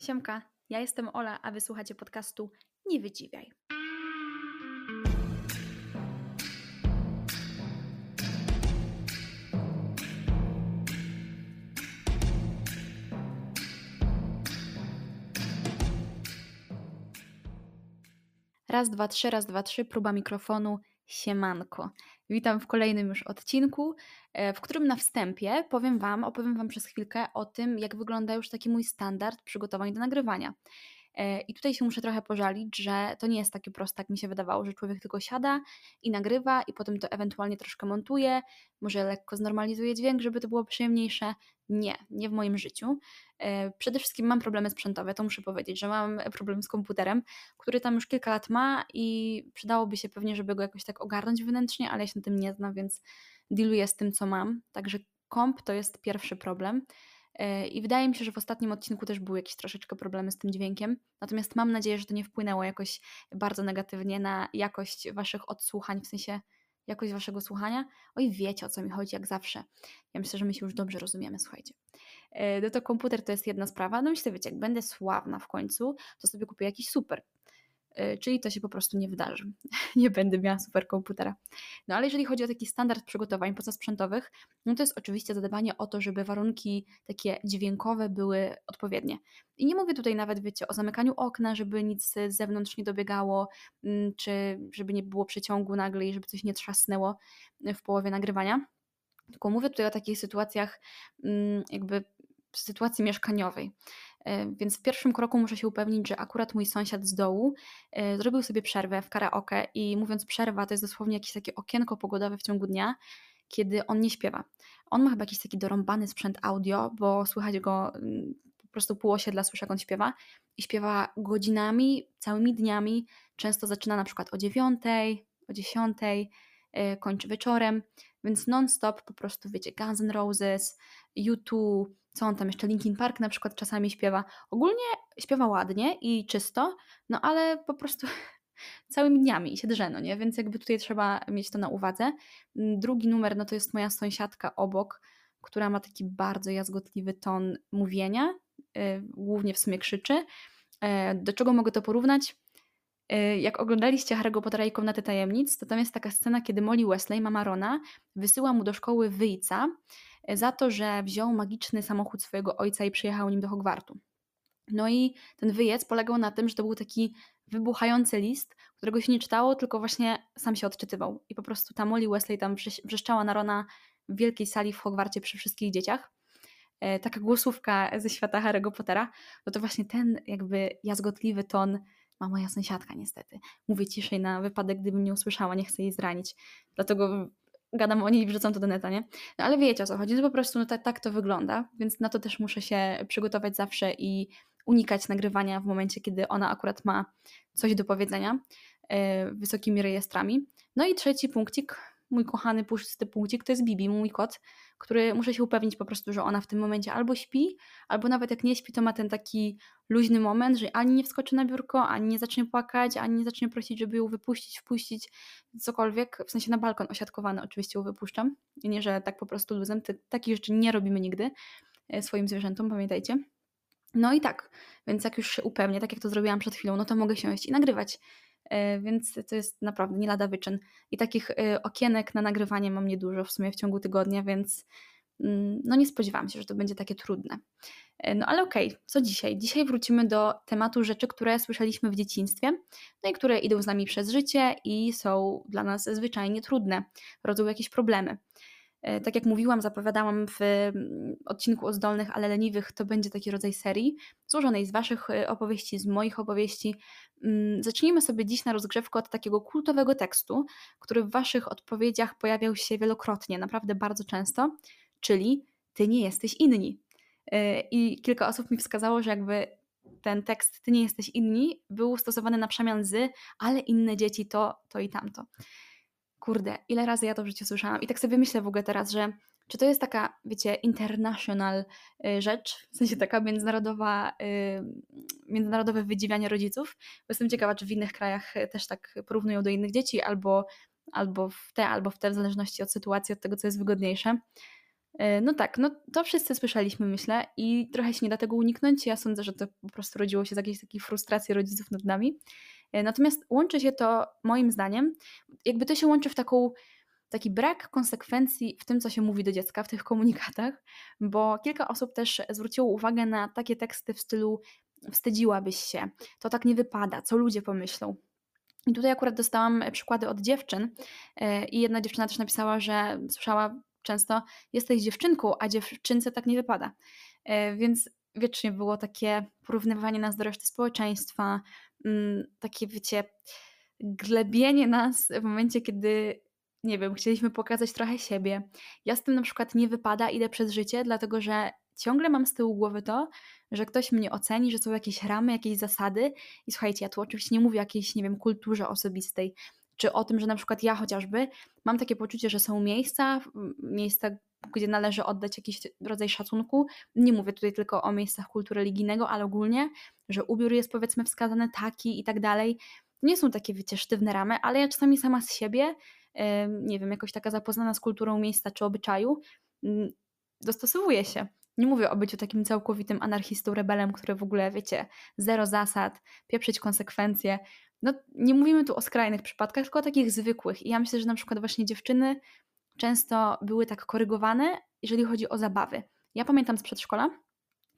Siemka, ja jestem Ola, a wysłuchacie podcastu Nie Wydziwiaj. Raz, dwa, trzy, raz, dwa, trzy, próba mikrofonu, siemanko. Witam w kolejnym już odcinku, e, w którym na wstępie powiem Wam, opowiem Wam przez chwilkę o tym, jak wygląda już taki mój standard przygotowań do nagrywania. E, I tutaj się muszę trochę pożalić, że to nie jest takie proste, jak mi się wydawało, że człowiek tylko siada i nagrywa i potem to ewentualnie troszkę montuje, może lekko znormalizuje dźwięk, żeby to było przyjemniejsze. Nie, nie w moim życiu. E, przede wszystkim mam problemy sprzętowe, to muszę powiedzieć, że mam problem z komputerem, który tam już kilka lat ma i przydałoby się pewnie, żeby go jakoś tak ogarnąć wewnętrznie, ale ja się na tym nie znam, więc dealuję z tym, co mam. Także komp to jest pierwszy problem. E, I wydaje mi się, że w ostatnim odcinku też były jakieś troszeczkę problemy z tym dźwiękiem. Natomiast mam nadzieję, że to nie wpłynęło jakoś bardzo negatywnie na jakość Waszych odsłuchań, w sensie jakość Waszego słuchania. Oj, wiecie o co mi chodzi, jak zawsze. Ja myślę, że my się już dobrze rozumiemy, słuchajcie. E, no to komputer to jest jedna sprawa. No myślę, wiecie, jak będę sławna w końcu, to sobie kupię jakiś super czyli to się po prostu nie wydarzy. nie będę miała superkomputera. No ale jeżeli chodzi o taki standard przygotowań pozasprzętowych, no to jest oczywiście zadbanie o to, żeby warunki takie dźwiękowe były odpowiednie. I nie mówię tutaj nawet, wiecie, o zamykaniu okna, żeby nic z zewnątrz nie dobiegało, mm, czy żeby nie było przeciągu nagle i żeby coś nie trzasnęło w połowie nagrywania. Tylko mówię tutaj o takich sytuacjach, mm, jakby sytuacji mieszkaniowej. E, więc w pierwszym kroku muszę się upewnić, że akurat mój sąsiad z dołu e, zrobił sobie przerwę w karaoke i mówiąc przerwa, to jest dosłownie jakieś takie okienko pogodowe w ciągu dnia, kiedy on nie śpiewa. On ma chyba jakiś taki dorąbany sprzęt audio, bo słychać go mm, po prostu pół osiedla, słyszę jak on śpiewa i śpiewa godzinami, całymi dniami. Często zaczyna na przykład o dziewiątej, o dziesiątej, e, kończy wieczorem, więc non-stop po prostu, wiecie, Guns N' Roses, U2, co on tam jeszcze, Linkin Park na przykład czasami śpiewa. Ogólnie śpiewa ładnie i czysto, no ale po prostu całymi dniami się drze, no nie? Więc jakby tutaj trzeba mieć to na uwadze. Drugi numer, no to jest moja sąsiadka obok, która ma taki bardzo jazgotliwy ton mówienia, yy, głównie w sumie krzyczy. Yy, do czego mogę to porównać? Yy, jak oglądaliście Harry'ego Pottera i Komnaty Tajemnic, to tam jest taka scena, kiedy Molly Wesley, mama Rona, wysyła mu do szkoły wyjca, za to, że wziął magiczny samochód swojego ojca i przyjechał nim do Hogwartu. No i ten wyjazd polegał na tym, że to był taki wybuchający list, którego się nie czytało, tylko właśnie sam się odczytywał. I po prostu ta Molly Wesley tam wrzeszczała na Rona w wielkiej sali w Hogwarcie przy wszystkich dzieciach. E, taka głosówka ze świata Harry'ego Pottera, no to właśnie ten jakby jazgotliwy ton ma moja sąsiadka niestety. Mówię ciszej na wypadek, gdybym nie usłyszała, nie chcę jej zranić. Dlatego gadam o niej i wrzucam to do neta, nie? No ale wiecie o co chodzi, no po prostu no, tak, tak to wygląda, więc na to też muszę się przygotować zawsze i unikać nagrywania w momencie, kiedy ona akurat ma coś do powiedzenia yy, wysokimi rejestrami. No i trzeci punkcik, mój kochany puszysty punkcik, to jest Bibi, mój kot, który muszę się upewnić po prostu, że ona w tym momencie albo śpi, albo nawet jak nie śpi, to ma ten taki luźny moment, że ani nie wskoczy na biurko, ani nie zacznie płakać, ani nie zacznie prosić, żeby ją wypuścić, wpuścić, cokolwiek, w sensie na balkon osiadkowany oczywiście ją wypuszczam, nie, że tak po prostu luzem, takich rzeczy nie robimy nigdy e, swoim zwierzętom, pamiętajcie. No i tak, więc jak już się upewnię, tak jak to zrobiłam przed chwilą, no to mogę siąść i nagrywać. E, więc to jest naprawdę nie lada wyczyn. I takich e, okienek na nagrywanie mam niedużo w sumie w ciągu tygodnia, więc mm, no nie spodziewałam się, że to będzie takie trudne. E, no ale okej, okay, co dzisiaj? Dzisiaj wrócimy do tematu rzeczy, które słyszeliśmy w dzieciństwie, no i które idą z nami przez życie i są dla nas zwyczajnie trudne, rodzą jakieś problemy. E, tak jak mówiłam, zapowiadałam w mm, odcinku o zdolnych, ale leniwych, to będzie taki rodzaj serii złożonej z Waszych e, opowieści, z moich opowieści. Mm, zacznijmy sobie dziś na rozgrzewkę od takiego kultowego tekstu, który w Waszych odpowiedziach pojawiał się wielokrotnie, naprawdę bardzo często, czyli Ty nie jesteś inni. E, I kilka osób mi wskazało, że jakby ten tekst Ty nie jesteś inni był stosowany na przemian z, ale inne dzieci to, to i tamto kurde, ile razy ja to w życiu słyszałam. I tak sobie myślę w ogóle teraz, że czy to jest taka, wiecie, international y, rzecz, w sensie taka międzynarodowa, y, międzynarodowe wydziwianie rodziców? Bo jestem ciekawa, czy w innych krajach też tak porównują do innych dzieci, albo, albo w te, albo w te, w zależności od sytuacji, od tego, co jest wygodniejsze. No tak, no to wszyscy słyszeliśmy, myślę, i trochę się nie da tego uniknąć. Ja sądzę, że to po prostu rodziło się z jakiejś takiej frustracji rodziców nad nami. E, natomiast łączy się to, moim zdaniem, jakby to się łączy w taką taki brak konsekwencji w tym, co się mówi do dziecka w tych komunikatach, bo kilka osób też zwróciło uwagę na takie teksty w stylu wstydziłabyś się, to tak nie wypada, co ludzie pomyślą. I tutaj akurat dostałam przykłady od dziewczyn e, i jedna dziewczyna też napisała, że słyszała często jesteś dziewczynką, a dziewczynce tak nie wypada. E, więc wiecznie było takie porównywanie nas do reszty społeczeństwa, takie wiecie, glebienie nas w momencie, kiedy nie wiem, chcieliśmy pokazać trochę siebie. Ja z tym na przykład nie wypada, idę przez życie, dlatego że ciągle mam z tyłu głowy to, że ktoś mnie oceni, że są jakieś ramy, jakieś zasady. I słuchajcie, ja tu oczywiście nie mówię o jakiejś, nie wiem, kulturze osobistej, czy o tym, że na przykład ja chociażby mam takie poczucie, że są miejsca, miejsca, gdzie należy oddać jakiś rodzaj szacunku. Nie mówię tutaj tylko o miejscach kultury religijnego, ale ogólnie, że ubiór jest powiedzmy wskazany taki i tak dalej. Nie są takie, wiecie, sztywne ramy, ale ja czasami sama z siebie, nie wiem, jakoś taka zapoznana z kulturą miejsca czy obyczaju, mm, dostosowuję się. Nie mówię o byciu takim całkowitym anarchistą, rebelem, który w ogóle, wiecie, zero zasad, pieprzyć konsekwencje. No, nie mówimy tu o skrajnych przypadkach, tylko o takich zwykłych. I ja myślę, że na przykład właśnie dziewczyny często były tak korygowane, jeżeli chodzi o zabawy. Ja pamiętam z przedszkola,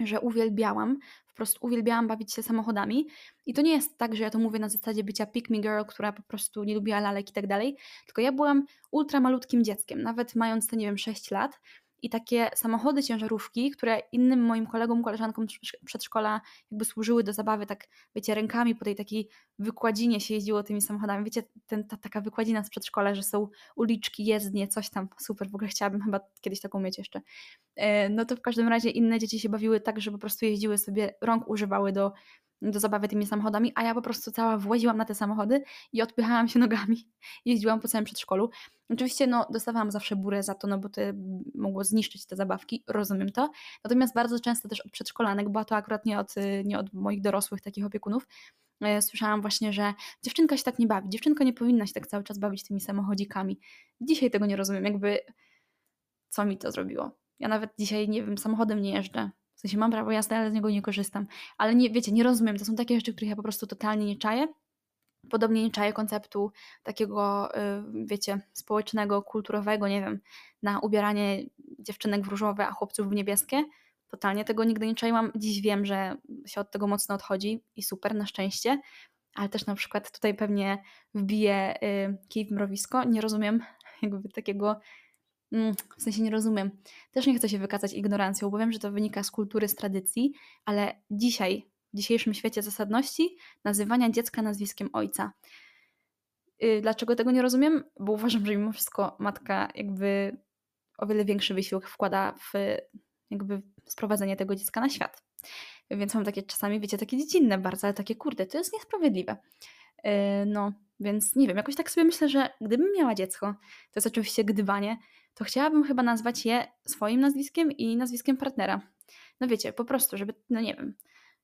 że uwielbiałam, po prostu uwielbiałam bawić się samochodami. I to nie jest tak, że ja to mówię na zasadzie bycia pick me girl, która po prostu nie lubiła lalek i tak dalej, tylko ja byłam ultra malutkim dzieckiem, nawet mając te, nie wiem, 6 lat i takie samochody ciężarówki, które innym moim kolegom, koleżankom przedszkola jakby służyły do zabawy, tak wiecie, rękami po tej takiej wykładzinie się jeździło tymi samochodami. Wiecie, ten, ta taka wykładzina z przedszkola, że są uliczki, jezdnie, coś tam, super, w ogóle chciałabym chyba kiedyś taką mieć jeszcze. E, no to w każdym razie inne dzieci się bawiły tak, że po prostu jeździły sobie, rąk używały do do zabawy tymi samochodami, a ja po prostu cała właziłam na te samochody i odpychałam się nogami. Jeździłam po całym przedszkolu. Oczywiście no, dostawałam zawsze burę za to, no bo to mogło zniszczyć te zabawki, rozumiem to. Natomiast bardzo często też od przedszkolanek, bo to akurat nie od, nie od moich dorosłych takich opiekunów, e, słyszałam właśnie, że dziewczynka się tak nie bawi, dziewczynka nie powinna się tak cały czas bawić tymi samochodzikami. Dzisiaj tego nie rozumiem, jakby co mi to zrobiło. Ja nawet dzisiaj, nie wiem, samochodem nie jeżdżę. W sensie mam prawo jazdy, ale z niego nie korzystam. Ale nie, wiecie, nie rozumiem. To są takie rzeczy, których ja po prostu totalnie nie czaję. Podobnie nie czaję konceptu takiego, y, wiecie, społecznego, kulturowego, nie wiem, na ubieranie dziewczynek w różowe, a chłopców w niebieskie. Totalnie tego nigdy nie czaiłam. Dziś wiem, że się od tego mocno odchodzi i super, na szczęście. Ale też na przykład tutaj pewnie wbiję y, kij w mrowisko. Nie rozumiem jakby takiego w sensie nie rozumiem. Też nie chcę się wykazać ignorancją, bo wiem, że to wynika z kultury, z tradycji, ale dzisiaj, w dzisiejszym świecie zasadności, nazywania dziecka nazwiskiem ojca. Y, dlaczego tego nie rozumiem? Bo uważam, że mimo wszystko matka jakby o wiele większy wysiłek wkłada w jakby sprowadzenie tego dziecka na świat. Więc mam takie czasami, wiecie, takie dziecinne bardzo, ale takie kurde, to jest niesprawiedliwe. Y, no, więc nie wiem, jakoś tak sobie myślę, że gdybym miała dziecko, to jest oczywiście gdybanie, to chciałabym chyba nazwać je swoim nazwiskiem i nazwiskiem partnera. No wiecie, po prostu, żeby, no nie wiem,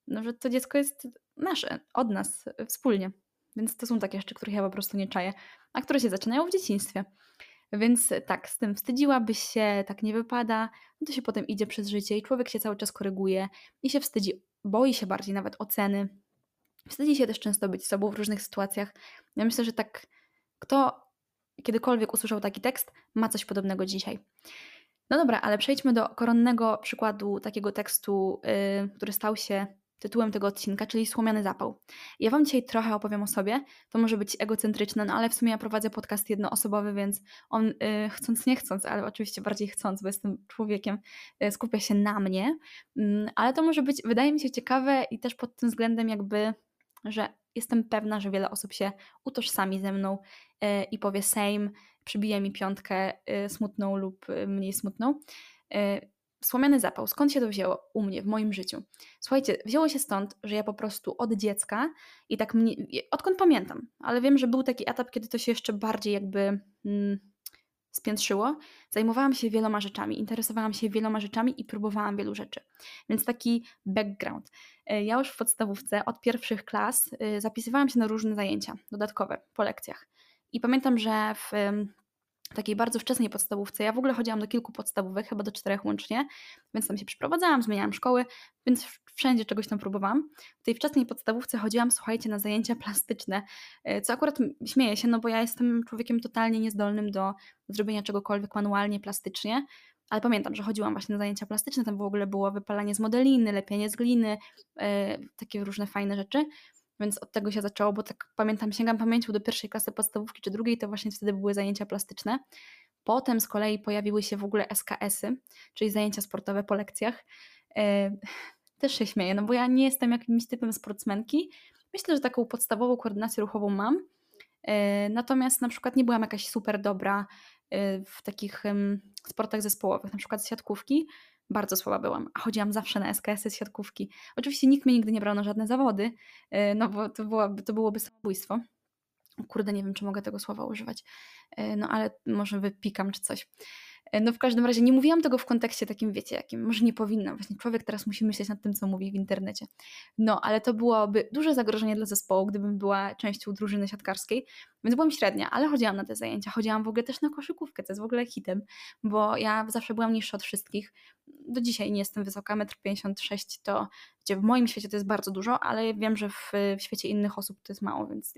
no że to dziecko jest nasze, od nas, wspólnie. Więc to są takie rzeczy, których ja po prostu nie czaję, a które się zaczynają w dzieciństwie. Więc tak, z tym wstydziłabyś się, tak nie wypada, no to się potem idzie przez życie i człowiek się cały czas koryguje i się wstydzi, boi się bardziej nawet oceny. Wstydzi się też często być sobą w różnych sytuacjach. Ja myślę, że tak, kto kiedykolwiek usłyszał taki tekst, ma coś podobnego dzisiaj. No dobra, ale przejdźmy do koronnego przykładu takiego tekstu, yy, który stał się tytułem tego odcinka, czyli Słomiany Zapał. Ja Wam dzisiaj trochę opowiem o sobie. To może być egocentryczne, no ale w sumie ja prowadzę podcast jednoosobowy, więc on yy, chcąc nie chcąc, ale oczywiście bardziej chcąc, bo jestem człowiekiem, yy, skupia się na mnie. Yy, ale to może być, wydaje mi się, ciekawe i też pod tym względem jakby, że jestem pewna, że wiele osób się utożsami ze mną e, i powie same, przybije mi piątkę e, smutną lub e, mniej smutną. Słomiany zapał, skąd się to wzięło u mnie, w moim życiu? Słuchajcie, wzięło się stąd, że ja po prostu od dziecka i tak mnie, odkąd pamiętam, ale wiem, że był taki etap, kiedy to się jeszcze bardziej jakby mm, spiętrzyło, zajmowałam się wieloma rzeczami, interesowałam się wieloma rzeczami i próbowałam wielu rzeczy. Więc taki background. E, ja już w podstawówce od pierwszych klas e, zapisywałam się na różne zajęcia dodatkowe po lekcjach. I pamiętam, że w takiej bardzo wczesnej podstawówce. Ja w ogóle chodziłam do kilku podstawówek, chyba do czterech łącznie, więc tam się przeprowadzałam, zmieniałam szkoły, więc wszędzie czegoś tam próbowałam. W tej wczesnej podstawówce chodziłam, słuchajcie, na zajęcia plastyczne, e, co akurat śmieję się, no bo ja jestem człowiekiem totalnie niezdolnym do zrobienia czegokolwiek manualnie, plastycznie, ale pamiętam, że chodziłam właśnie na zajęcia plastyczne, tam w ogóle było wypalanie z modeliny, lepienie z gliny, yy, takie różne fajne rzeczy. Więc od tego się zaczęło, bo tak pamiętam, sięgam pamięcią do pierwszej klasy podstawówki czy drugiej, to właśnie wtedy były zajęcia plastyczne. Potem z kolei pojawiły się w ogóle SKS-y, czyli zajęcia sportowe po lekcjach. Yy, też się śmieję, no bo ja nie jestem jakimś typem sportsmenki. Myślę, że taką podstawową koordynację ruchową mam. Yy, natomiast na przykład nie byłam jakaś super dobra yy, w takich sportach zespołowych, na przykład z siatkówki. Bardzo słaba byłam, a chodziłam zawsze na SKS-y z siatkówki. Oczywiście nikt mnie nigdy nie brał na żadne zawody, y, no bo to, byłoby, to byłoby samobójstwo. Kurde, nie wiem, czy mogę tego słowa używać, y, no ale może wypikam czy coś. E, no w każdym razie nie mówiłam tego w kontekście takim, wiecie, jakim może nie powinnam. Właśnie człowiek teraz musi myśleć nad tym, co mówi w internecie. No, ale to byłoby duże zagrożenie dla zespołu, gdybym była częścią drużyny siatkarskiej, więc byłam średnia, ale chodziłam na te zajęcia. Chodziłam w ogóle też na koszykówkę, co jest w ogóle hitem, bo ja zawsze byłam niższa od wszystkich. Do dzisiaj nie jestem wysoka, 1,56 m to, gdzie w moim świecie to jest bardzo dużo, ale wiem, że w, w świecie innych osób to jest mało, więc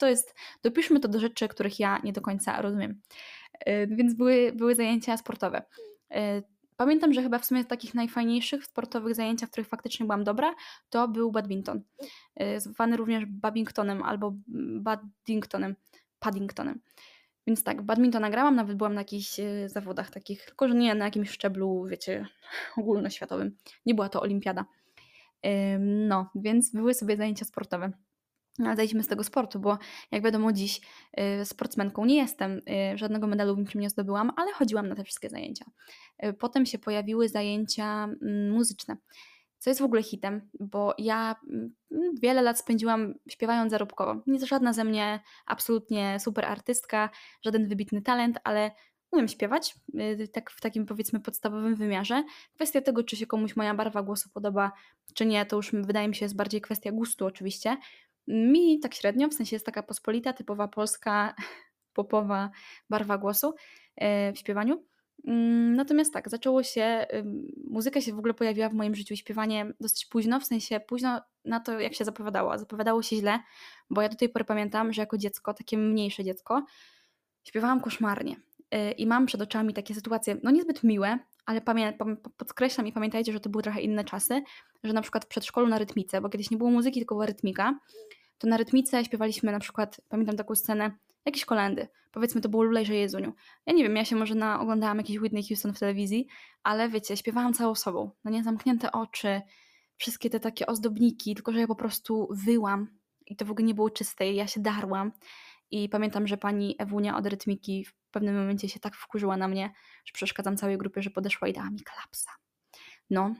to jest, dopiszmy to do rzeczy, których ja nie do końca rozumiem. E, więc były, były zajęcia sportowe. E, pamiętam, że chyba w sumie takich najfajniejszych sportowych zajęciach, w których faktycznie byłam dobra, to był badminton. E, zwany również Babingtonem albo Baddingtonem, Paddingtonem. Więc tak, badmintona grałam, nawet byłam na jakichś zawodach takich, tylko że nie na jakimś szczeblu, wiecie, ogólnoświatowym. Nie była to olimpiada. No, więc były sobie zajęcia sportowe. No, zejdźmy z tego sportu, bo jak wiadomo dziś y, sportsmenką nie jestem, y, żadnego medalu w niczym nie zdobyłam, ale chodziłam na te wszystkie zajęcia. Y, potem się pojawiły zajęcia mm, muzyczne, co jest w ogóle hitem, bo ja mm, wiele lat spędziłam śpiewając zarobkowo. Nie żadna ze mnie absolutnie super artystka, żaden wybitny talent, ale umiem śpiewać, tak w takim powiedzmy podstawowym wymiarze. Kwestia tego, czy się komuś moja barwa głosu podoba, czy nie, to już wydaje mi się jest bardziej kwestia gustu oczywiście, mi tak średnio, w sensie jest taka pospolita, typowa polska, popowa barwa głosu e, w śpiewaniu. Mm, natomiast tak, zaczęło się, muzyka się w ogóle pojawiła w moim życiu, śpiewanie dosyć późno, w sensie późno na to, jak się zapowiadało. Zapowiadało się źle, bo ja do tej pory pamiętam, że jako dziecko, takie mniejsze dziecko, śpiewałam koszmarnie. E, I mam przed oczami takie sytuacje, no niezbyt miłe, ale pamię- podkreślam i pamiętajcie, że to były trochę inne czasy, że na przykład w przedszkolu na rytmice, bo kiedyś nie było muzyki, tylko była rytmika, to na rytmice śpiewaliśmy na przykład, pamiętam taką scenę, jakieś kolendy. Powiedzmy, to było Lulejże Jezuniu. Ja nie wiem, ja się może na, oglądałam jakiś Whitney Houston w telewizji, ale wiecie, śpiewałam całą sobą. No nie, zamknięte oczy, wszystkie te takie ozdobniki, tylko że ja po prostu wyłam i to w ogóle nie było czyste ja się darłam. I pamiętam, że pani Ewunia od rytmiki w pewnym momencie się tak wkurzyła na mnie, że przeszkadzam całej grupie, że podeszła i dała mi klapsa. No,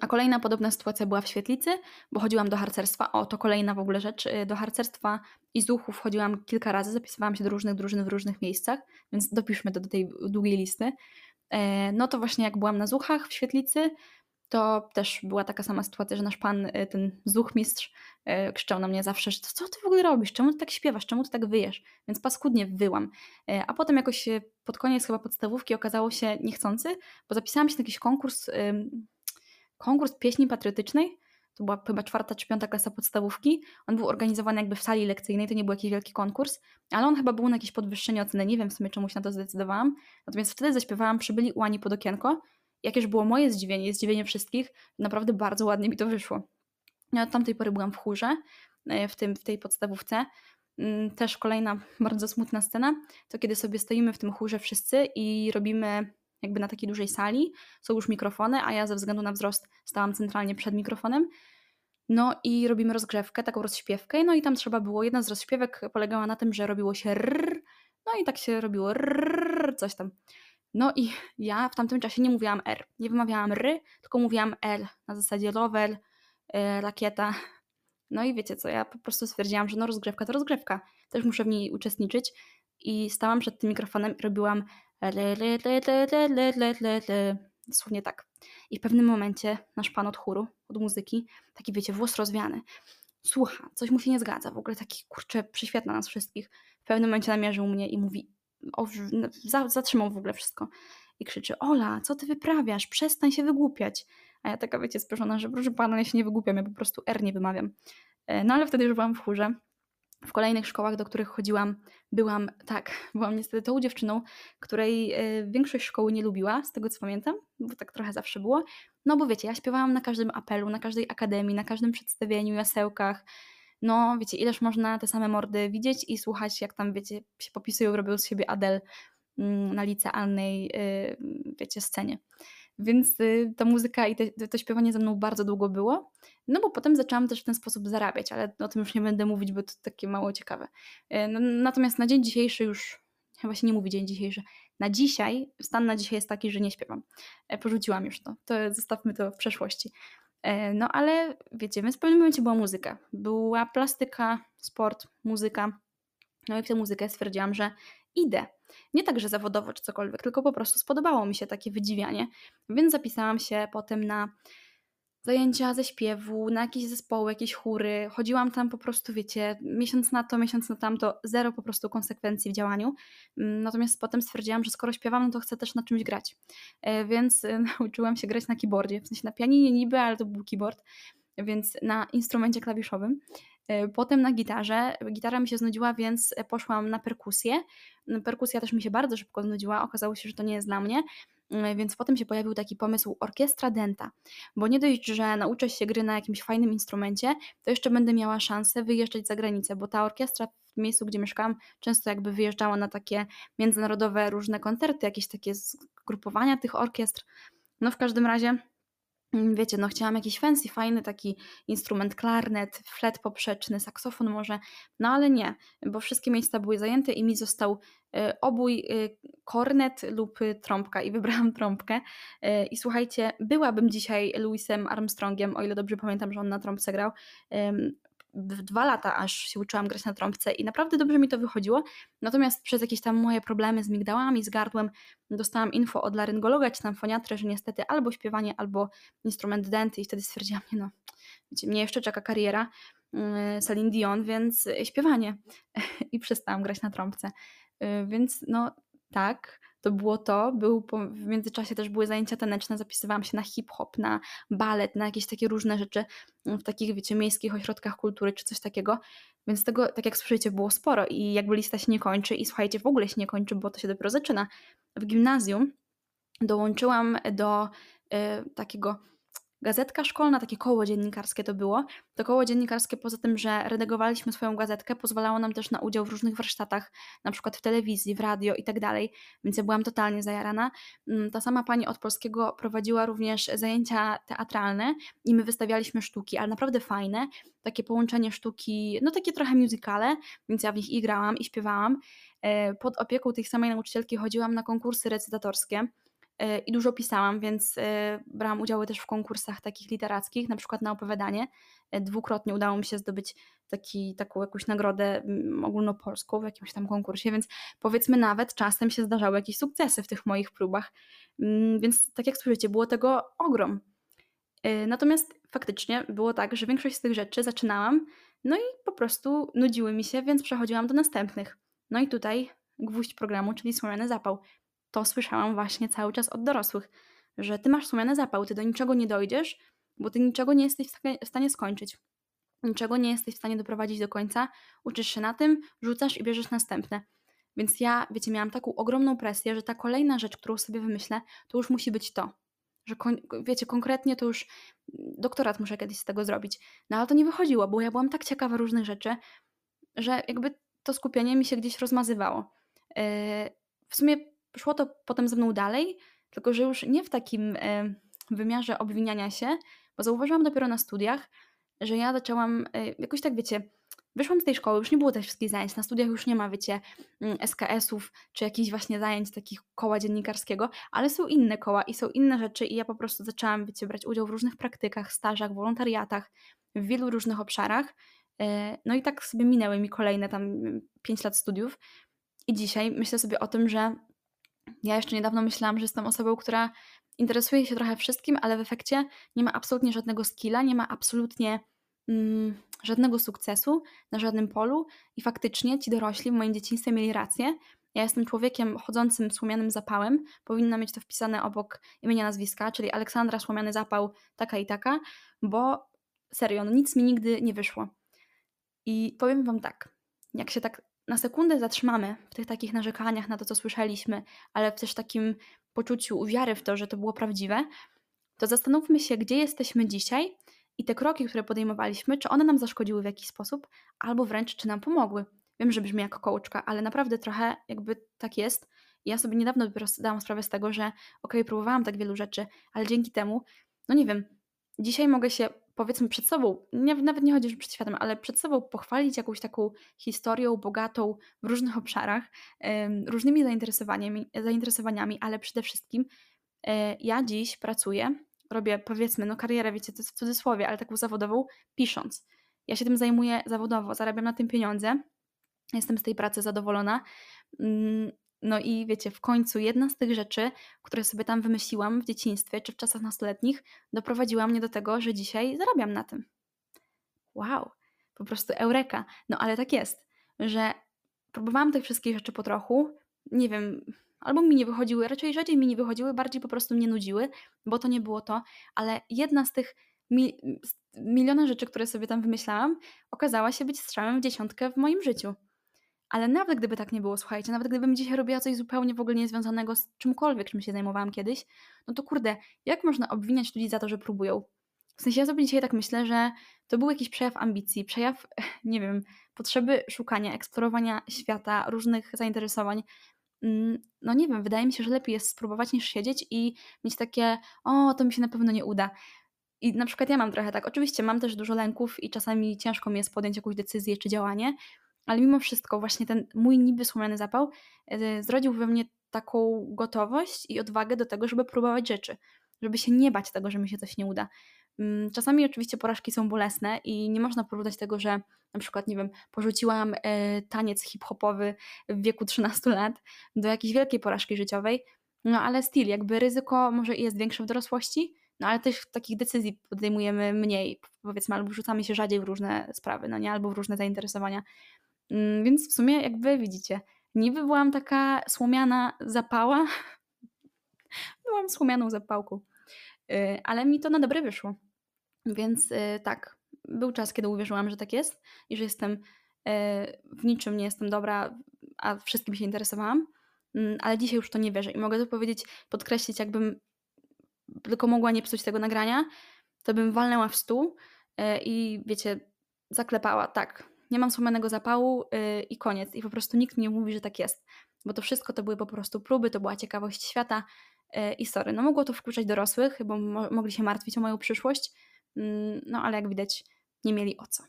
a kolejna podobna sytuacja była w świetlicy, bo chodziłam do harcerstwa. O, to kolejna w ogóle rzecz. Y, do harcerstwa i zuchów chodziłam kilka razy, zapisywałam się do różnych drużyn w różnych miejscach, więc dopiszmy to do tej długiej listy. E, no to właśnie jak byłam na zuchach w świetlicy, to też była taka sama sytuacja, że nasz pan, y, ten zuchmistrz, y, krzyczał na mnie zawsze, że co ty w ogóle robisz, czemu ty tak śpiewasz, czemu ty tak wyjesz, więc paskudnie wyłam. E, a potem jakoś pod koniec chyba podstawówki okazało się niechcący, bo zapisałam się na jakiś konkurs konkurs pieśni patriotycznej. To była chyba czwarta czy piąta klasa podstawówki. On był organizowany jakby w sali lekcyjnej, to nie był jakiś wielki konkurs, ale on chyba był na jakieś podwyższenie oceny. Nie wiem w sumie czemu się na to zdecydowałam. Natomiast wtedy zaśpiewałam Przybyli u Ani pod okienko. Jakież było moje zdziwienie, zdziwienie wszystkich, naprawdę bardzo ładnie mi to wyszło. Ja od tamtej pory byłam w chórze, e, w, tym, w tej podstawówce. Mm, też kolejna bardzo smutna scena, to kiedy sobie stoimy w tym chórze wszyscy i robimy jakby na takiej dużej sali, są już mikrofony, a ja ze względu na wzrost stałam centralnie przed mikrofonem. No i robimy rozgrzewkę, taką rozśpiewkę, no i tam trzeba było, jedna z rozśpiewek polegała na tym, że robiło się rrr, no i tak się robiło rrr, coś tam. No i ja w tamtym czasie nie mówiłam R, nie wymawiałam R, tylko mówiłam L, na zasadzie rower, e, rakieta. No i wiecie co, ja po prostu stwierdziłam, że no rozgrzewka to rozgrzewka, też muszę w niej uczestniczyć i stałam przed tym mikrofonem i robiłam Dosłownie tak. I w pewnym momencie nasz pan od chóru, od muzyki, taki wiecie, włos rozwiany, słucha, coś mu się nie zgadza, w ogóle taki kurczę, przyświetla nas wszystkich. W pewnym momencie namierzył mnie i mówi, zatrzymał w ogóle wszystko i krzyczy: Ola, co ty wyprawiasz? Przestań się wygłupiać. A ja taka, wiecie, speszona, że proszę pana, ja się nie wygłupiam, ja po prostu R nie wymawiam. E, no ale wtedy już byłam w chórze. W kolejnych szkołach, do których chodziłam, byłam, tak, byłam niestety tą dziewczyną, której e, większość szkoły nie lubiła, z tego co pamiętam, bo tak trochę zawsze było. No bo wiecie, ja śpiewałam na każdym apelu, na każdej akademii, na każdym przedstawieniu, jasełkach. No wiecie, ileż można te same mordy widzieć i słuchać, jak tam, wiecie, się popisują, robią z siebie Adel mm, na licealnej, y, wiecie, scenie. Więc y, ta muzyka i to śpiewanie ze mną bardzo długo było. No bo potem zaczęłam też w ten sposób zarabiać, ale o tym już nie będę mówić, bo to takie mało ciekawe. Y, no, natomiast na dzień dzisiejszy już, chyba się nie mówi dzień dzisiejszy, na dzisiaj, stan na dzisiaj jest taki, że nie śpiewam. E, porzuciłam już to, to zostawmy to w przeszłości. E, no ale wiecie, więc w pewnym momencie była muzyka. Była plastyka, sport, muzyka. No i w tę muzykę stwierdziłam, że idę. Nie tak, że zawodowo czy cokolwiek, tylko po prostu spodobało mi się takie wydziwianie, więc zapisałam się potem na zajęcia ze śpiewu, na jakieś zespoły, jakieś chóry. Chodziłam tam po prostu, wiecie, miesiąc na to, miesiąc na tamto, zero po prostu konsekwencji w działaniu. Natomiast potem stwierdziłam, że skoro śpiewam, no to chcę też na czymś grać. E, więc e, nauczyłam się grać na keyboardzie, w sensie na pianinie niby, ale to był keyboard, więc na instrumencie klawiszowym. E, potem na gitarze. Gitara mi się znudziła, więc poszłam na perkusję. Perkusja też mi się bardzo szybko znudziła. Okazało się, że to nie jest dla mnie. Mm, więc potem się pojawił taki pomysł orkiestra denta, bo nie dość, że nauczę się gry na jakimś fajnym instrumencie, to jeszcze będę miała szansę wyjeżdżać za granicę, bo ta orkiestra w miejscu, gdzie mieszkałam, często jakby wyjeżdżała na takie międzynarodowe różne koncerty, jakieś takie zgrupowania tych orkiestr. No w każdym razie wiecie, no chciałam jakiś fancy, fajny taki instrument, klarnet, flet poprzeczny, saksofon może, no ale nie, bo wszystkie miejsca były zajęte i mi został y, obój, y, kornet lub trąbka i wybrałam trąbkę. Y, i słuchajcie, byłabym dzisiaj Louisem Armstrongiem, o ile dobrze pamiętam, że on na trąbce grał, dwa lata aż się uczyłam grać na trąbce i naprawdę dobrze mi to wychodziło. Natomiast przez jakieś tam moje problemy z migdałami, z gardłem, dostałam info od laryngologa czy tam foniatry, że niestety albo śpiewanie, albo instrument denty i wtedy stwierdziłam, nie no, wiecie, mnie jeszcze czeka kariera yy, Celine Dion, więc śpiewanie. I przestałam grać na trąbce. Yy, więc no tak, to było to. Był po, w międzyczasie też były zajęcia taneczne, zapisywałam się na hip-hop, na balet, na jakieś takie różne rzeczy w takich, wiecie, miejskich ośrodkach kultury czy coś takiego. Więc tego, tak jak słyszycie, było sporo i jakby lista się nie kończy i słuchajcie, w ogóle się nie kończy, bo to się dopiero zaczyna. W gimnazjum dołączyłam do y, takiego gazetka szkolna, takie koło dziennikarskie to było. To koło dziennikarskie poza tym, że redagowaliśmy swoją gazetkę, pozwalało nam też na udział w różnych warsztatach, na przykład w telewizji, w radio i tak dalej, więc ja byłam totalnie zajarana. Mm, ta sama pani od polskiego prowadziła również zajęcia teatralne i my wystawialiśmy sztuki, ale naprawdę fajne, takie połączenie sztuki, no takie trochę musicale, więc ja w nich i grałam i śpiewałam. E, pod opieką tej samej nauczycielki chodziłam na konkursy recytatorskie, i dużo pisałam, więc e, brałam udział też w konkursach takich literackich, na przykład na opowiadanie. E, dwukrotnie udało mi się zdobyć taki, taką jakąś nagrodę mm, ogólnopolską w jakimś tam konkursie, więc powiedzmy nawet czasem się zdarzały jakieś sukcesy w tych moich próbach. Mm, więc tak jak słyszycie, było tego ogrom. Natomiast faktycznie było tak, że większość z tych rzeczy zaczynałam, no i po prostu nudziły mi się, więc przechodziłam do następnych. No i tutaj gwóźdź programu, czyli słomiany zapał to słyszałam właśnie cały czas od dorosłych, że ty masz sumiany zapał, ty do niczego nie dojdziesz, bo ty niczego nie jesteś w stanie skończyć. Niczego nie jesteś w stanie doprowadzić do końca, uczysz się na tym, rzucasz i bierzesz następne. Więc ja, wiecie, miałam taką ogromną presję, że ta kolejna rzecz, którą sobie wymyślę, to już musi być to. Że, kon wiecie, konkretnie to już doktorat muszę kiedyś z tego zrobić. No ale to nie wychodziło, bo ja byłam tak ciekawa różnych rzeczy, że jakby to skupienie mi się gdzieś rozmazywało. Yy, w sumie szło to potem ze mną dalej, tylko że już nie w takim e, wymiarze obwiniania się, bo zauważyłam dopiero na studiach, że ja zaczęłam e, jakoś tak, wiecie, wyszłam z tej szkoły, już nie było też wszystkich zajęć, na studiach już nie ma, wiecie, mm, SKS-ów, czy jakichś właśnie zajęć takich koła dziennikarskiego, ale są inne koła i są inne rzeczy i ja po prostu zaczęłam, wiecie, brać udział w różnych praktykach, stażach, wolontariatach, w wielu różnych obszarach, e, no i tak sobie minęły mi kolejne tam 5 lat studiów i dzisiaj myślę sobie o tym, że ja jeszcze niedawno myślałam, że jestem osobą, która interesuje się trochę wszystkim, ale w efekcie nie ma absolutnie żadnego skilla, nie ma absolutnie mm, żadnego sukcesu na żadnym polu i faktycznie ci dorośli w moim dzieciństwie mieli rację Ja jestem człowiekiem chodzącym słomianym zapałem, powinna mieć to wpisane obok imienia, nazwiska, czyli Aleksandra Słomiany Zapał, taka i taka, bo serio, no nic mi nigdy nie wyszło. I powiem Wam tak, jak się tak na sekundę zatrzymamy w tych takich narzekaniach na to, co słyszeliśmy, ale w też takim poczuciu wiary w to, że to było prawdziwe, to zastanówmy się, gdzie jesteśmy dzisiaj i te kroki, które podejmowaliśmy, czy one nam zaszkodziły w jakiś sposób, albo wręcz czy nam pomogły. Wiem, że brzmi jak kołczka, ale naprawdę trochę jakby tak jest. Ja sobie niedawno dopiero zdałam sprawę z tego, że okej, okay, próbowałam tak wielu rzeczy, ale dzięki temu, no nie wiem, dzisiaj mogę się powiedzmy przed sobą, nie, nawet nie chodzi, że przed światem, ale przed sobą pochwalić jakąś taką historią bogatą w różnych obszarach, różnymi zainteresowaniami, zainteresowaniami, ale przede wszystkim e, ja dziś pracuję, robię powiedzmy, no karierę, wiecie, to jest w cudzysłowie, ale taką zawodową, pisząc. Ja się tym zajmuję zawodowo, zarabiam na tym pieniądze, jestem z tej pracy zadowolona. No i wiecie, w końcu jedna z tych rzeczy, które sobie tam wymyśliłam w dzieciństwie czy w czasach nastoletnich, doprowadziła mnie do tego, że dzisiaj zarabiam na tym. Wow, po prostu eureka. No ale tak jest, że próbowałam tych wszystkich rzeczy po trochu, nie wiem, albo mi nie wychodziły, raczej rzadziej mi nie wychodziły, bardziej po prostu mnie nudziły, bo to nie było to, ale jedna z tych mi miliona rzeczy, które sobie tam wymyślałam, okazała się być strzałem w dziesiątkę w moim życiu. Ale nawet gdyby tak nie było, słuchajcie, nawet gdybym dzisiaj robiła coś zupełnie w ogóle niezwiązanego z czymkolwiek, czym się zajmowałam kiedyś, no to kurde, jak można obwiniać ludzi za to, że próbują? W sensie ja sobie dzisiaj tak myślę, że to był jakiś przejaw ambicji, przejaw, nie wiem, potrzeby szukania, eksplorowania świata, różnych zainteresowań. Mm, no nie wiem, wydaje mi się, że lepiej jest spróbować niż siedzieć i mieć takie, o, to mi się na pewno nie uda. I na przykład ja mam trochę tak, oczywiście mam też dużo lęków i czasami ciężko mi jest podjąć jakąś decyzję czy działanie, ale mimo wszystko właśnie ten mój niby słomiany zapał e, zrodził we mnie taką gotowość i odwagę do tego, żeby próbować rzeczy, żeby się nie bać tego, że mi się coś nie uda. Mm, czasami oczywiście porażki są bolesne i nie można porównać tego, że na przykład, nie wiem, porzuciłam e, taniec hip-hopowy w wieku 13 lat do jakiejś wielkiej porażki życiowej, no ale styl, jakby ryzyko może jest większe w dorosłości, no ale też takich decyzji podejmujemy mniej, powiedzmy, albo rzucamy się rzadziej w różne sprawy, no nie, albo w różne zainteresowania. Mm, więc w sumie, jak wy widzicie, niby byłam taka słomiana zapała, byłam słomianą zapałką, y, ale mi to na dobre wyszło. Więc y, tak, był czas, kiedy uwierzyłam, że tak jest i że jestem y, w niczym nie jestem dobra, a wszystkim się interesowałam, mm, ale dzisiaj już to nie wierzę i mogę to powiedzieć, podkreślić, jakbym tylko mogła nie psuć tego nagrania, to bym walnęła w stół i wiecie, zaklepała, tak, nie mam słomianego zapału yy, i koniec. I po prostu nikt mi nie mówi, że tak jest. Bo to wszystko to były po prostu próby, to była ciekawość świata yy, i sorry. No mogło to wkurzać dorosłych, bo mo mogli się martwić o moją przyszłość, yy, no ale jak widać nie mieli o co.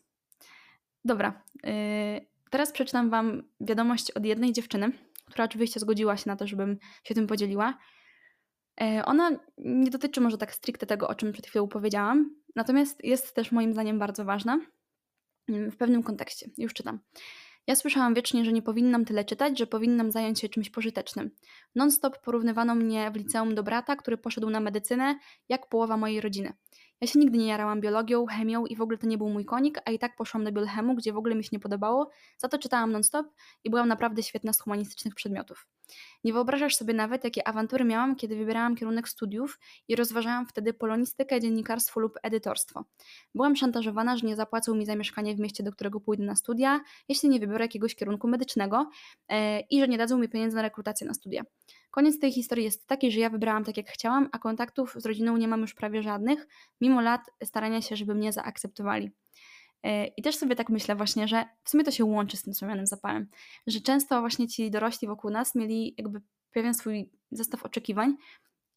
Dobra, y, teraz przeczytam Wam wiadomość od jednej dziewczyny, która oczywiście zgodziła się na to, żebym się tym podzieliła. Y, ona nie dotyczy może tak stricte tego, o czym przed chwilą powiedziałam, natomiast jest też moim zdaniem bardzo ważna w pewnym kontekście. Już czytam. Ja słyszałam wiecznie, że nie powinnam tyle czytać, że powinnam zająć się czymś pożytecznym. Non-stop porównywano mnie w liceum do brata, który poszedł na medycynę, jak połowa mojej rodziny. Ja się nigdy nie jarałam biologią, chemią i w ogóle to nie był mój konik, a i tak poszłam do biolchemu, gdzie w ogóle mi się nie podobało, za to czytałam non-stop i byłam naprawdę świetna z humanistycznych przedmiotów. Nie wyobrażasz sobie nawet, jakie awantury miałam, kiedy wybierałam kierunek studiów i rozważałam wtedy polonistykę, dziennikarstwo lub edytorstwo. Byłam szantażowana, że nie zapłacą mi za mieszkanie w mieście, do którego pójdę na studia, jeśli nie wybiorę jakiegoś kierunku medycznego yy, i że nie dadzą mi pieniędzy na rekrutację na studia. Koniec tej historii jest taki, że ja wybrałam tak jak chciałam, a kontaktów z rodziną nie mam już prawie żadnych, mimo lat starania się, żeby mnie zaakceptowali. E, I też sobie tak myślę właśnie, że w sumie to się łączy z tym słomianym zapałem, że często właśnie ci dorośli wokół nas mieli jakby pewien swój zestaw oczekiwań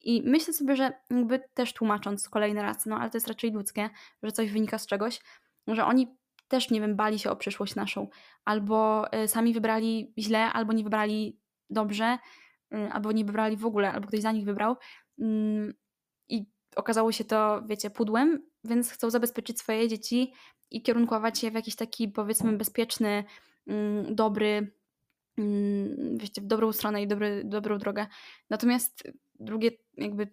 i myślę sobie, że jakby też tłumacząc kolejny raz, no ale to jest raczej ludzkie, że coś wynika z czegoś, że oni też, nie wiem, bali się o przyszłość naszą, albo e, sami wybrali źle, albo nie wybrali dobrze, Y, albo nie wybrali w ogóle, albo ktoś za nich wybrał. Mm, I okazało się to, wiecie, pudłem, więc chcą zabezpieczyć swoje dzieci i kierunkować je w jakiś taki, powiedzmy, bezpieczny, mm, dobry, mm, wiecie, w dobrą stronę i dobry, dobrą drogę. Natomiast drugie jakby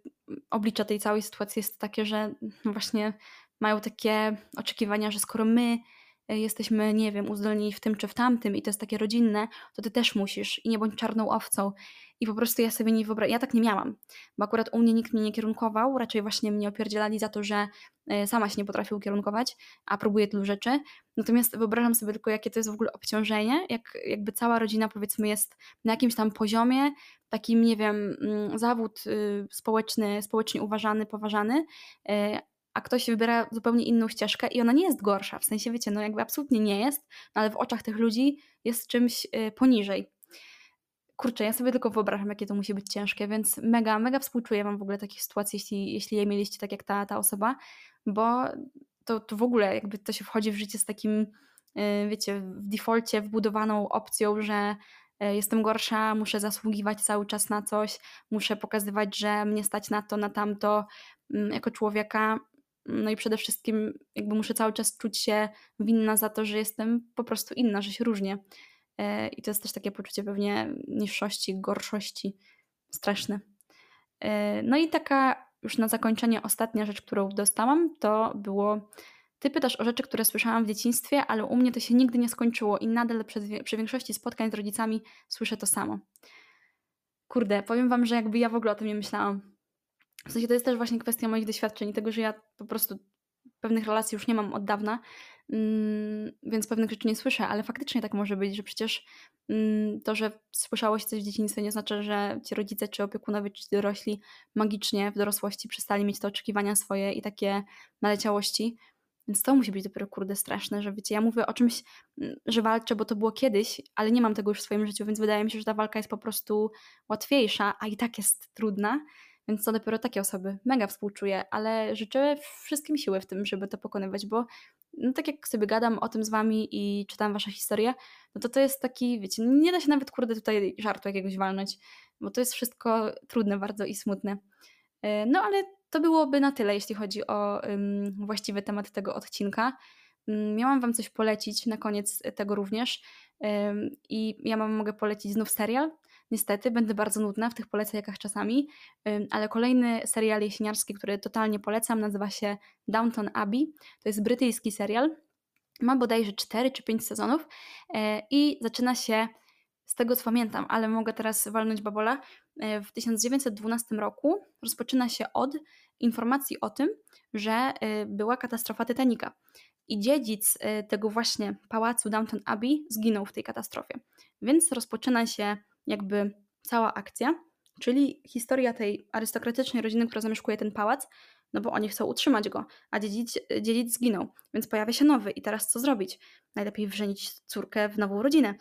oblicze tej całej sytuacji jest takie, że właśnie mają takie oczekiwania, że skoro my jesteśmy, nie wiem, uzdolnieni w tym czy w tamtym i to jest takie rodzinne, to ty też musisz i nie bądź czarną owcą. I po prostu ja sobie nie wyobrażam, ja tak nie miałam, bo akurat u mnie nikt mnie nie kierunkował, raczej właśnie mnie opierdzielali za to, że e, sama się nie potrafię ukierunkować, a próbuję tylu rzeczy. Natomiast wyobrażam sobie tylko, jakie to jest w ogóle obciążenie, jak jakby cała rodzina powiedzmy jest na jakimś tam poziomie, takim, nie wiem, mm, zawód y, społeczny, społecznie uważany, poważany, e, a ktoś wybiera zupełnie inną ścieżkę i ona nie jest gorsza, w sensie wiecie, no jakby absolutnie nie jest, no ale w oczach tych ludzi jest czymś y, poniżej. Kurczę, ja sobie tylko wyobrażam, jakie to musi być ciężkie, więc mega, mega współczuję Wam w ogóle takich sytuacji, jeśli, jeśli je mieliście tak jak ta, ta osoba, bo to, to w ogóle jakby to się wchodzi w życie z takim, y, wiecie, w defaulcie wbudowaną opcją, że y, jestem gorsza, muszę zasługiwać cały czas na coś, muszę pokazywać, że mnie stać na to, na tamto mm, jako człowieka. No i przede wszystkim jakby muszę cały czas czuć się winna za to, że jestem po prostu inna, że się różnię. E, I to jest też takie poczucie pewnie niższości, gorszości. Straszne. E, no i taka już na zakończenie ostatnia rzecz, którą dostałam, to było ty pytasz o rzeczy, które słyszałam w dzieciństwie, ale u mnie to się nigdy nie skończyło i nadal przy, przy większości spotkań z rodzicami słyszę to samo. Kurde, powiem wam, że jakby ja w ogóle o tym nie myślałam. W sensie to jest też właśnie kwestia moich doświadczeń, tego, że ja po prostu pewnych relacji już nie mam od dawna, mm, więc pewnych rzeczy nie słyszę, ale faktycznie tak może być, że przecież mm, to, że słyszało się coś w dzieciństwie nie znaczy, że ci rodzice czy opiekunowie czy dorośli magicznie w dorosłości przestali mieć te oczekiwania swoje i takie naleciałości. Więc to musi być dopiero kurde straszne, że wiecie, ja mówię o czymś, mm, że walczę, bo to było kiedyś, ale nie mam tego już w swoim życiu, więc wydaje mi się, że ta walka jest po prostu łatwiejsza, a i tak jest trudna. Więc to dopiero takie osoby mega współczuję, ale życzę wszystkim siły w tym, żeby to pokonywać, bo no tak jak sobie gadam o tym z wami i czytam wasze historie, no to to jest taki, wiecie, nie da się nawet kurde tutaj żartu jakiegoś walnąć, bo to jest wszystko trudne bardzo i smutne. E, no ale to byłoby na tyle, jeśli chodzi o um, właściwy temat tego odcinka. Um, miałam wam coś polecić na koniec tego również um, i ja wam mogę polecić znów serial, Niestety, będę bardzo nudna w tych polecajkach czasami, ale kolejny serial jesieniarski, który totalnie polecam, nazywa się Downton Abbey. To jest brytyjski serial. Ma bodajże 4 czy 5 sezonów e, i zaczyna się z tego co pamiętam, ale mogę teraz walnąć babola. E, w 1912 roku rozpoczyna się od informacji o tym, że e, była katastrofa Titanica. I dziedzic tego właśnie pałacu Downton Abbey zginął w tej katastrofie. Więc rozpoczyna się jakby cała akcja, czyli historia tej arystokratycznej rodziny, która zamieszkuje ten pałac, no bo oni chcą utrzymać go, a dziedzic, dziedzic zginął, więc pojawia się nowy i teraz co zrobić? Najlepiej wrzenić córkę w nową rodzinę.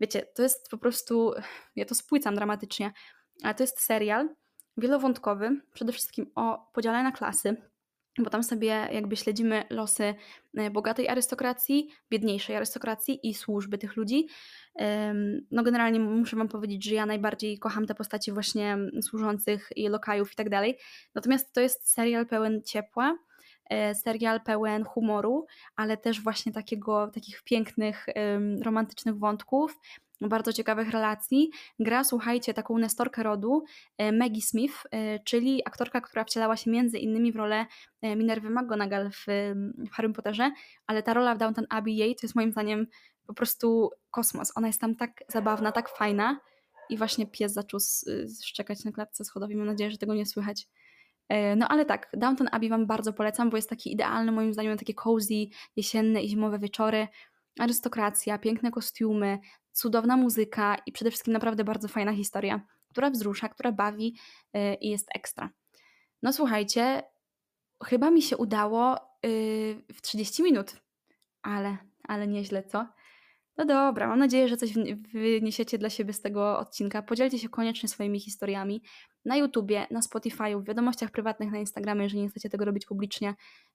Wiecie, to jest po prostu, ja to spłycam dramatycznie, ale to jest serial wielowątkowy, przede wszystkim o podziale na klasy, bo tam sobie jakby śledzimy losy e, bogatej arystokracji, biedniejszej arystokracji i służby tych ludzi. No generalnie muszę Wam powiedzieć, że ja najbardziej kocham te postaci właśnie służących i lokajów i tak dalej. Natomiast to jest serial pełen ciepła, e, serial pełen humoru, ale też właśnie takiego, takich pięknych, romantycznych wątków, bardzo ciekawych relacji. Gra, słuchajcie, taką nestorkę rodu, e, Maggie Smith, e, czyli aktorka, która wcielała się między innymi w rolę e, Minervy McGonagall w, w Harry Potterze, ale ta rola w Downton Abbey jej to jest moim zdaniem po prostu kosmos. Ona jest tam tak zabawna, tak fajna i właśnie pies zaczął szczekać na klatce schodowej. Mam nadzieję, że tego nie słychać. No ale tak, Downton Abbey Wam bardzo polecam, bo jest taki idealny moim zdaniem takie cozy, jesienne i zimowe wieczory. Arystokracja, piękne kostiumy, cudowna muzyka i przede wszystkim naprawdę bardzo fajna historia, która wzrusza, która bawi yy, i jest ekstra. No słuchajcie, chyba mi się udało yy, w 30 minut, ale, ale nieźle, co? No dobra, mam nadzieję, że coś wyniesiecie dla siebie z tego odcinka. Podzielcie się koniecznie swoimi historiami na YouTubie, na Spotify'u, w wiadomościach prywatnych na Instagramie, jeżeli nie chcecie tego robić publicznie.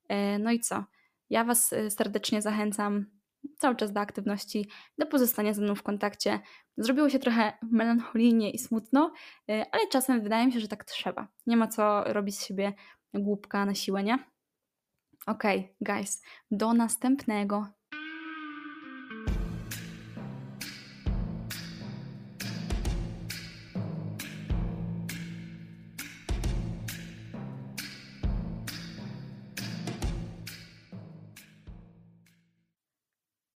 E, no i co? Ja Was serdecznie zachęcam cały czas do aktywności, do pozostania ze mną w kontakcie. Zrobiło się trochę melancholijnie i smutno, e, ale czasem wydaje mi się, że tak trzeba. Nie ma co robić z siebie głupka na siłę, nie? Okej, okay, guys, do następnego.